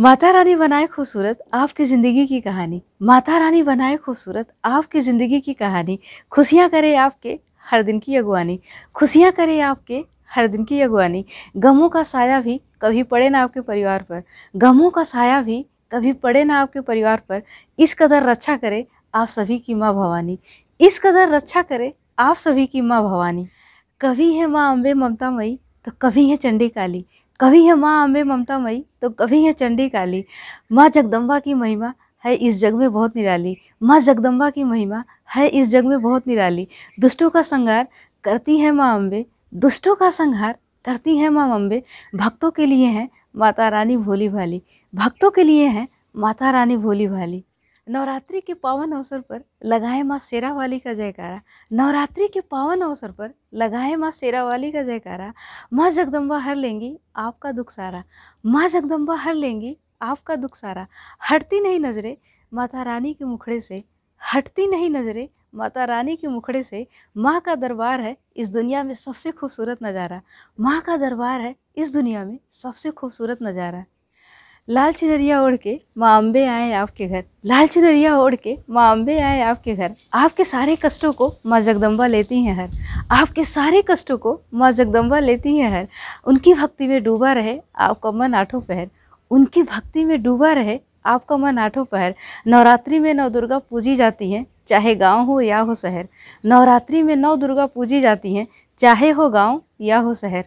माता रानी बनाए खूबसूरत आपकी ज़िंदगी की कहानी। माता रानी बनाए खूबसूरत आपकी ज़िंदगी की कहानी। खुशियाँ करे आपके हर दिन की अगवानी। खुशियाँ करे आपके हर दिन की अगवानी। गमों का साया भी कभी पड़े ना आपके परिवार पर। गमों का साया भी कभी पड़े ना आपके परिवार पर। इस कदर रक्षा करे आप सभी की माँ भवानी। इस कदर रक्षा करे आप सभी की माँ भवानी। कभी है माँ अम्बे ममता मई तो कभी है चंडी काली। कभी है माँ अम्बे ममता मई तो कभी है चंडी काली। माँ जगदम्बा की महिमा है इस जग में बहुत निराली। माँ जगदम्बा की महिमा है इस जग में बहुत निराली। दुष्टों का संहार करती है माँ अम्बे। दुष्टों का संहार करती है माँ अम्बे। भक्तों के लिए हैं माता रानी भोली भाली। भक्तों के लिए हैं माता रानी भोली भाली। नवरात्रि के पावन अवसर पर लगाए माँ शेरावाली का जयकारा। नवरात्रि के पावन अवसर पर लगाए माँ शेरावाली का जयकारा। माँ जगदम्बा हर लेंगी, आपका दुख सारा। माँ जगदम्बा हर लेंगी, आपका दुख सारा। हटती नहीं नजरे माता रानी के मुखड़े से। हटती नहीं नजरे माता रानी के मुखड़े से। माँ का दरबार है इस दुनिया में सबसे खूबसूरत नज़ारा। माँ का दरबार है इस दुनिया में सबसे खूबसूरत नज़ारा। लाल चुनरिया ओढ़ के माँ अम्बे आए आपके घर। लाल चुनरिया ओढ़ के माँ अम्बे आए आपके घर। आपके सारे कष्टों को माँ जगदम्बा लेती हैं हर। आपके सारे कष्टों को माँ जगदम्बा लेती हैं हर। उनकी भक्ति में डूबा रहे आपका मन आठों पहर। उनकी भक्ति में डूबा रहे आपका मन आठों पहर। नवरात्रि में नव दुर्गा पूजी जाती हैं, चाहे गाँव हो या हो शहर। नवरात्रि में नव दुर्गा पूजी जाती हैं, चाहे हो गाँव या हो शहर।